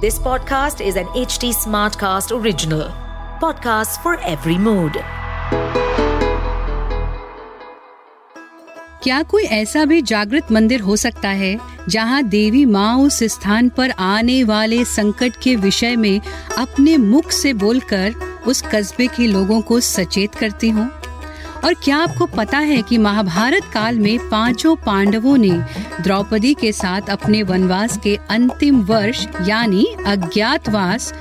This podcast is an HD Smartcast original. Podcast for every mood. क्या कोई ऐसा भी जागृत मंदिर हो सकता है, जहाँ देवी माँ उस स्थान पर आने वाले संकट के विषय में अपने मुख से बोलकर उस कस्बे के लोगों को सचेत करती हूँ और क्या आपको पता है कि महाभारत काल में पाँचों पांडवों ने द्रौपदी के साथ अपने वनवास के अंतिम वर्ष, यानी अज्ञातवास,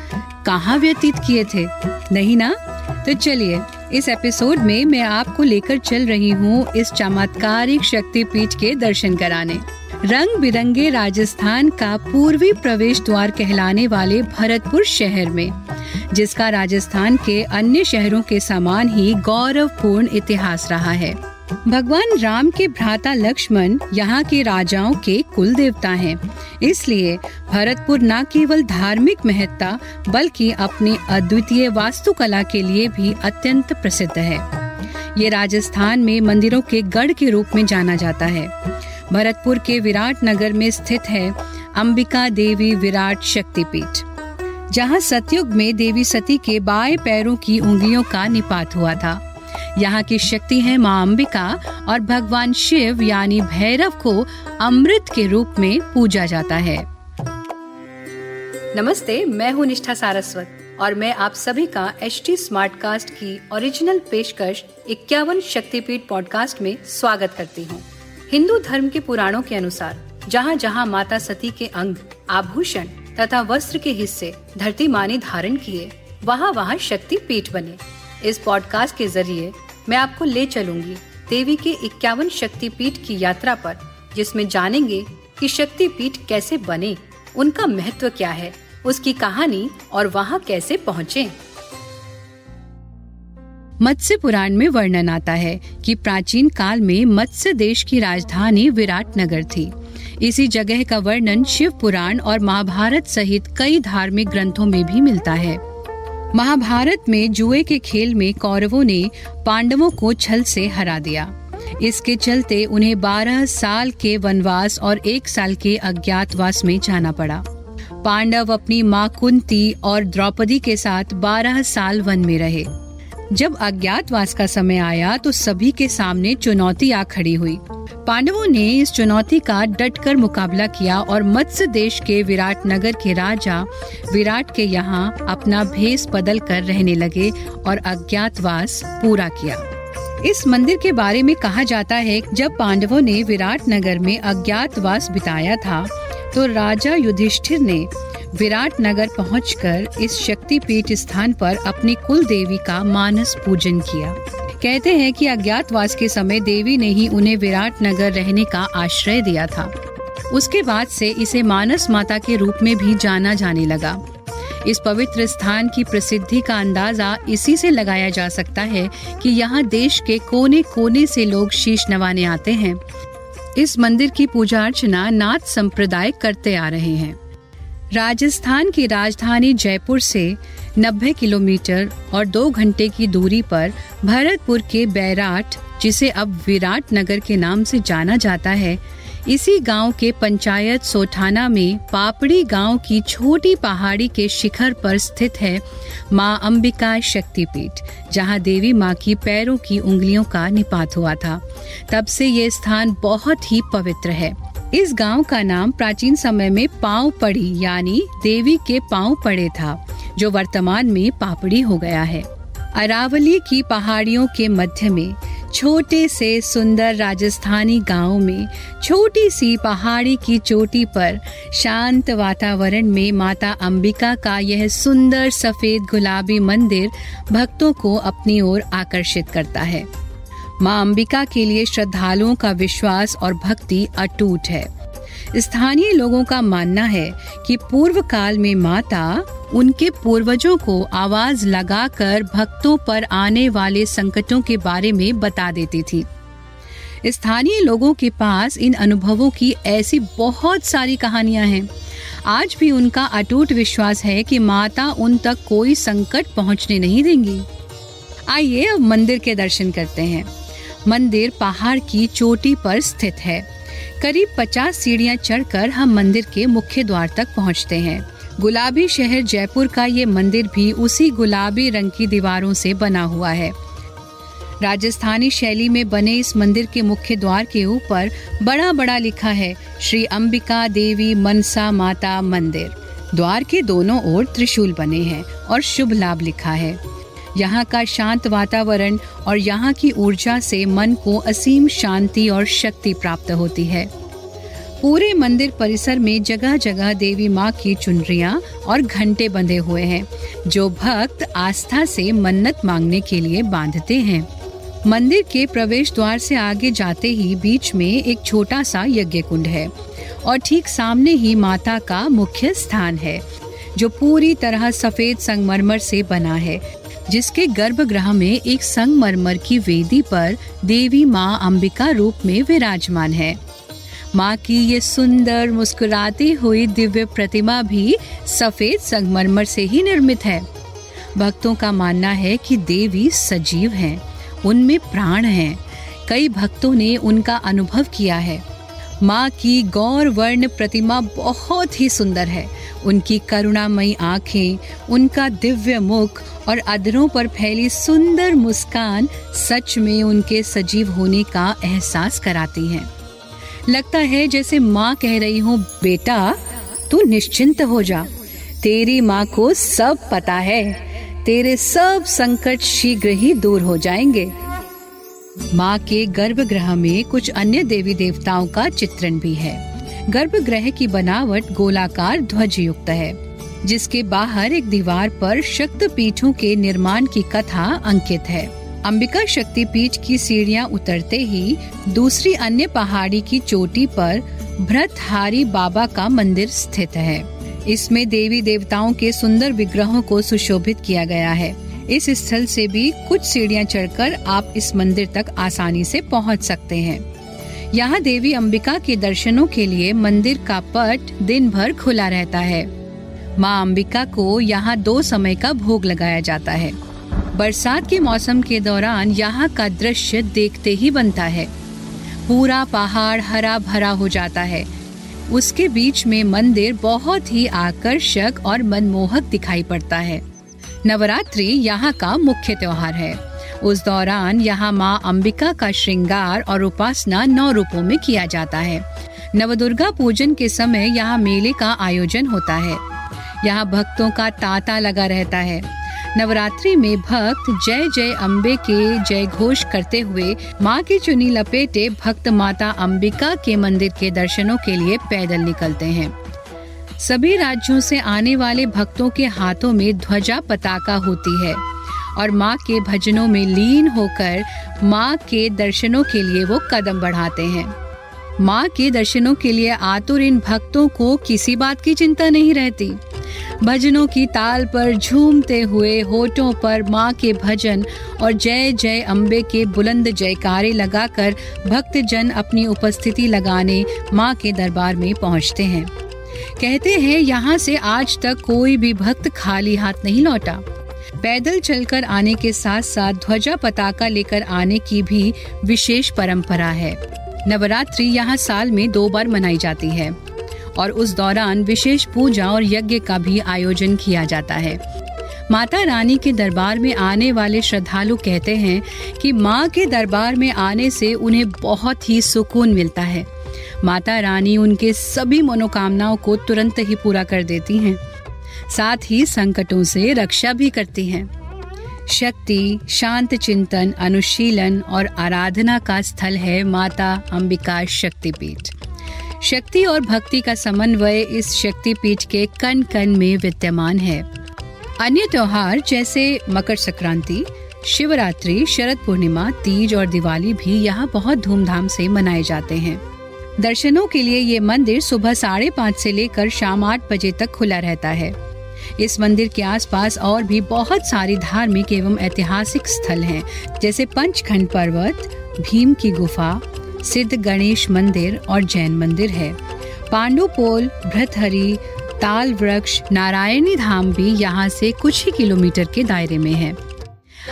कहाँ व्यतीत किए थे? नहीं ना? तो चलिए, इस एपिसोड में मैं आपको लेकर चल रही हूँ इस चमत्कारिक शक्तिपीठ के दर्शन कराने। रंग बिरंगे राजस्थान का पूर्वी प्रवेश द्वार कहलाने वाले भरतपुर शहर में, जिसका राजस्थान के अन्य शहरों के समान ही गौरवपूर्ण इतिहास रहा है भगवान राम के भ्राता लक्ष्मण यहाँ के राजाओं के कुल देवता हैं। इसलिए भरतपुर न केवल धार्मिक महत्ता, बल्कि अपनी अद्वितीय वास्तुकला के लिए भी अत्यंत प्रसिद्ध है ये राजस्थान में मंदिरों के गढ़ के रूप में जाना जाता है भरतपुर के विराट नगर में स्थित है अंबिका देवी विराट शक्तिपीठ, जहाँ सतयुग में देवी सती के बाएँ पैरों की उंगलियों का निपात हुआ था। यहाँ की शक्ति है माँ अंबिका और भगवान शिव यानी भैरव को अमृत के रूप में पूजा जाता है। नमस्ते, मैं हूँ निष्ठा सारस्वत और मैं आप सभी का एच टी स्मार्ट कास्ट की ओरिजिनल पेशकश इक्यावन शक्तिपीठ पॉडकास्ट में स्वागत करती हूँ। हिंदू धर्म के पुराणों के अनुसार, जहाँ जहाँ माता सती के अंग, आभूषण तथा वस्त्र के हिस्से धरती माँ ने धारण किए, वहाँ वहाँ शक्ति पीठ बने। इस पॉडकास्ट के ज़रिए मैं आपको ले चलूँगी देवी के इक्यावन शक्ति पीठ की यात्रा पर, जिसमें जानेंगे कि शक्ति पीठ कैसे बने, उनका महत्व क्या है, उसकी कहानी और वहाँ कैसे पहुँचे। मत्स्य पुराण में वर्णन आता है कि प्राचीन काल में मत्स्य देश की राजधानी विराट नगर थी। इसी जगह का वर्णन शिव पुराण और महाभारत सहित कई धार्मिक ग्रंथों में भी मिलता है। महाभारत में जुए के खेल में कौरवों ने पांडवों को छल से हरा दिया। इसके चलते उन्हें 12 साल के वनवास और एक साल के अज्ञातवास में जाना पड़ा। पांडव अपनी माँ कुंती और द्रौपदी के साथ 12 साल वन में रहे। जब अज्ञातवास का समय आया तो सभी के सामने चुनौती आ खड़ी हुई। पांडवों ने इस चुनौती का डटकर मुकाबला किया और मत्स्य देश के विराट नगर के राजा विराट के यहाँ अपना भेस बदल कर रहने लगे और अज्ञातवास पूरा किया। इस मंदिर के बारे में कहा जाता है, जब पांडवों ने विराट नगर में अज्ञातवास बिताया था तो राजा युधिष्ठिर ने विराट नगर पहुंचकर इस शक्तिपीठ स्थान पर अपनी कुल देवी का मानस पूजन किया। कहते हैं कि अज्ञातवास के समय देवी ने ही उन्हें विराट नगर रहने का आश्रय दिया था। उसके बाद से इसे मानस माता के रूप में भी जाना जाने लगा। इस पवित्र स्थान की प्रसिद्धि का अंदाज़ा इसी से लगाया जा सकता है कि यहाँ देश के कोने कोने से लोग शीश नवाने आते हैं। इस मंदिर की पूजा अर्चना नाथ संप्रदाय करते आ रहे हैं। राजस्थान की राजधानी जयपुर से 90 किलोमीटर और दो घंटे की दूरी पर भरतपुर के बैराट, जिसे अब विराट नगर के नाम से जाना जाता है, इसी गाँव के पंचायत सोठाना में पापड़ी गाँव की छोटी पहाड़ी के शिखर पर स्थित है माँ अंबिका शक्तिपीठ, जहाँ देवी माँ की पैरों की उंगलियों का निपात हुआ था। तब से ये स्थान बहुत ही पवित्र है। इस गाँव का नाम प्राचीन समय में पाँव पड़ी, यानी देवी के पाँव पड़े था, जो वर्तमान में पापड़ी हो गया है। अरावली की पहाड़ियों के मध्य में, छोटे से सुंदर राजस्थानी गाँव में, छोटी सी पहाड़ी की चोटी पर, शांत वातावरण में माता अंबिका का यह सुंदर सफ़ेद गुलाबी मंदिर, भक्तों को अपनी ओर आकर्षित करता है। माँ अंबिका के लिए श्रद्धालुओं का विश्वास और भक्ति अटूट है। स्थानीय लोगों का मानना है कि पूर्व काल में माता उनके पूर्वजों को आवाज़ लगाकर भक्तों पर आने वाले संकटों के बारे में बता देती थी। स्थानीय लोगों के पास इन अनुभवों की ऐसी बहुत सारी कहानियाँ हैं। आज भी उनका अटूट विश्वास है कि माता उन तक कोई संकट पहुँचने नहीं देंगी। आइए अब मंदिर के दर्शन करते हैं। मंदिर पहाड़ की चोटी पर स्थित है। करीब 50 सीढ़ियाँ चढ़कर हम मंदिर के मुख्य द्वार तक पहुँचते हैं। गुलाबी शहर जयपुर का ये मंदिर भी उसी गुलाबी रंग की दीवारों से बना हुआ है। राजस्थानी शैली में बने इस मंदिर के मुख्य द्वार के ऊपर बड़ा बड़ा लिखा है, श्री अंबिका देवी मनसा माता मंदिर। द्वार के दोनों ओर त्रिशूल बने हैं और शुभ लाभ लिखा है। यहाँ का शांत वातावरण और यहाँ की ऊर्जा से मन को असीम शांति और शक्ति प्राप्त होती है। पूरे मंदिर परिसर में जगह जगह देवी माँ की चुनरिया और घंटे बंधे हुए हैं, जो भक्त आस्था से मन्नत मांगने के लिए बांधते हैं। मंदिर के प्रवेश द्वार से आगे जाते ही बीच में एक छोटा सा यज्ञ कुंड है और ठीक सामने ही माता का मुख्य स्थान है, जो पूरी तरह सफ़ेद संगमरमर से बना है। जिसके गर्भगृह में एक संगमरमर की वेदी पर देवी माँ अंबिका रूप में विराजमान है। माँ की ये सुंदर मुस्कुराती हुई दिव्य प्रतिमा भी सफ़ेद संगमरमर से ही निर्मित है। भक्तों का मानना है कि देवी सजीव हैं, उनमें प्राण है। कई भक्तों ने उनका अनुभव किया है। माँ की गौर वर्ण प्रतिमा बहुत ही सुंदर है। उनकी करुणामयी आँखें, उनका दिव्य मुख और अधरों पर फैली सुंदर मुस्कान सच में उनके सजीव होने का एहसास कराती हैं। लगता है जैसे माँ कह रही हूँ, बेटा, तू निश्चिंत हो जा। तेरी माँ को सब पता है। तेरे सब संकट शीघ्र ही दूर हो जाएँगे। माँ के गर्भगृह में कुछ अन्य देवी देवताओं का चित्रण भी है। गर्भगृह की बनावट गोलाकार ध्वज युक्त है, जिसके बाहर एक दीवार पर शक्त पीठों के निर्माण की कथा अंकित है। अंबिका शक्ति पीठ की सीढ़ियाँ उतरते ही दूसरी अन्य पहाड़ी की चोटी पर भ्रतहारी बाबा का मंदिर स्थित है। इसमें देवी देवताओं के सुंदर विग्रहों को सुशोभित किया गया है। इस स्थल से भी कुछ सीढ़ियाँ चढ़कर आप इस मंदिर तक आसानी से पहुँच सकते हैं। यहाँ देवी अंबिका के दर्शनों के लिए मंदिर का पट दिन भर खुला रहता है। माँ अंबिका को यहाँ दो समय का भोग लगाया जाता है। बरसात के मौसम के दौरान यहाँ का दृश्य देखते ही बनता है। पूरा पहाड़ हरा भरा हो जाता है। उसके बीच में मंदिर बहुत ही आकर्षक और मनमोहक दिखाई पड़ता है। नवरात्रि यहाँ का मुख्य त्योहार है। उस दौरान यहाँ माँ अंबिका का श्रृंगार और उपासना नौ रूपों में किया जाता है। नवदुर्गा पूजन के समय यहाँ मेले का आयोजन होता है। यहाँ भक्तों का तांता लगा रहता है। नवरात्रि में भक्त जय जय अम्बे के जय घोष करते हुए माँ की चुनी लपेटे भक्त माता अंबिका के मंदिर के दर्शनों के लिए पैदल निकलते हैं। सभी राज्यों से आने वाले भक्तों के हाथों में ध्वजा पताका होती है। और माँ के भजनों में लीन होकर माँ के दर्शनों के लिए वो कदम बढ़ाते हैं। माँ के दर्शनों के लिए आतुर इन भक्तों को किसी बात की चिंता नहीं रहती। भजनों की ताल पर झूमते हुए होठों पर माँ के भजन और जय जय अम्बे के बुलंद जयकारे लगाकर भक्त जन अपनी उपस्थिति लगाने माँ के दरबार में पहुँचते हैं। कहते हैं, यहाँ से आज तक कोई भी भक्त खाली हाथ नहीं लौटा। पैदल चलकर आने के साथ साथ ध्वजा पताका लेकर आने की भी विशेष परंपरा है। नवरात्रि यहाँ साल में दो बार मनाई जाती है और उस दौरान विशेष पूजा और यज्ञ का भी आयोजन किया जाता है। माता रानी के दरबार में आने वाले श्रद्धालु कहते हैं कि माँ के दरबार में आने से उन्हें बहुत ही सुकून मिलता है। माता रानी उनके सभी मनोकामनाओं को तुरंत ही पूरा कर देती हैं। साथ ही संकटों से रक्षा भी करती हैं। शक्ति, शांत चिंतन, अनुशीलन और आराधना का स्थल है माता अंबिका शक्तिपीठ। शक्ति और भक्ति का समन्वय इस शक्तिपीठ के कण कण में विद्यमान है। अन्य त्योहार जैसे मकर संक्रांति, शिवरात्रि, शरद पूर्णिमा, तीज और दिवाली भी यहाँ बहुत धूमधाम से मनाए जाते हैं। दर्शनों के लिए ये मंदिर सुबह साढ़े पाँच से लेकर शाम आठ बजे तक खुला रहता है। इस मंदिर के आसपास और भी बहुत सारी धार्मिक एवं ऐतिहासिक स्थल हैं, जैसे पंचखंड पर्वत, भीम की गुफा, सिद्ध गणेश मंदिर और जैन मंदिर है। पांडुपोल भ्रतहरी ताल वृक्ष, नारायणी धाम भी यहाँ से कुछ ही किलोमीटर के दायरे में है।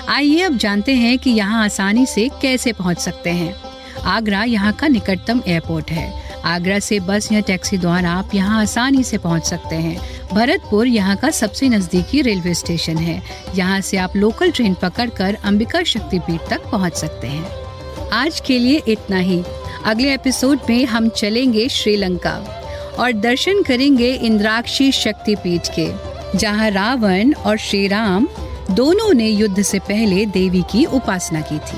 आइए अब जानते हैं कि यहाँ आसानी से कैसे पहुँच सकते हैं। आगरा यहाँ का निकटतम एयरपोर्ट है। आगरा से बस या टैक्सी द्वारा आप यहाँ आसानी से पहुँच सकते हैं। भरतपुर यहाँ का सबसे नजदीकी रेलवे स्टेशन है। यहाँ से आप लोकल ट्रेन पकड़कर अंबिका शक्तिपीठ तक पहुँच सकते हैं। आज के लिए इतना ही। अगले एपिसोड में हम चलेंगे श्रीलंका और दर्शन करेंगे इंद्राक्षी शक्तिपीठ के, जहाँ रावण और श्री राम दोनों ने युद्ध से पहले देवी की उपासना की थी।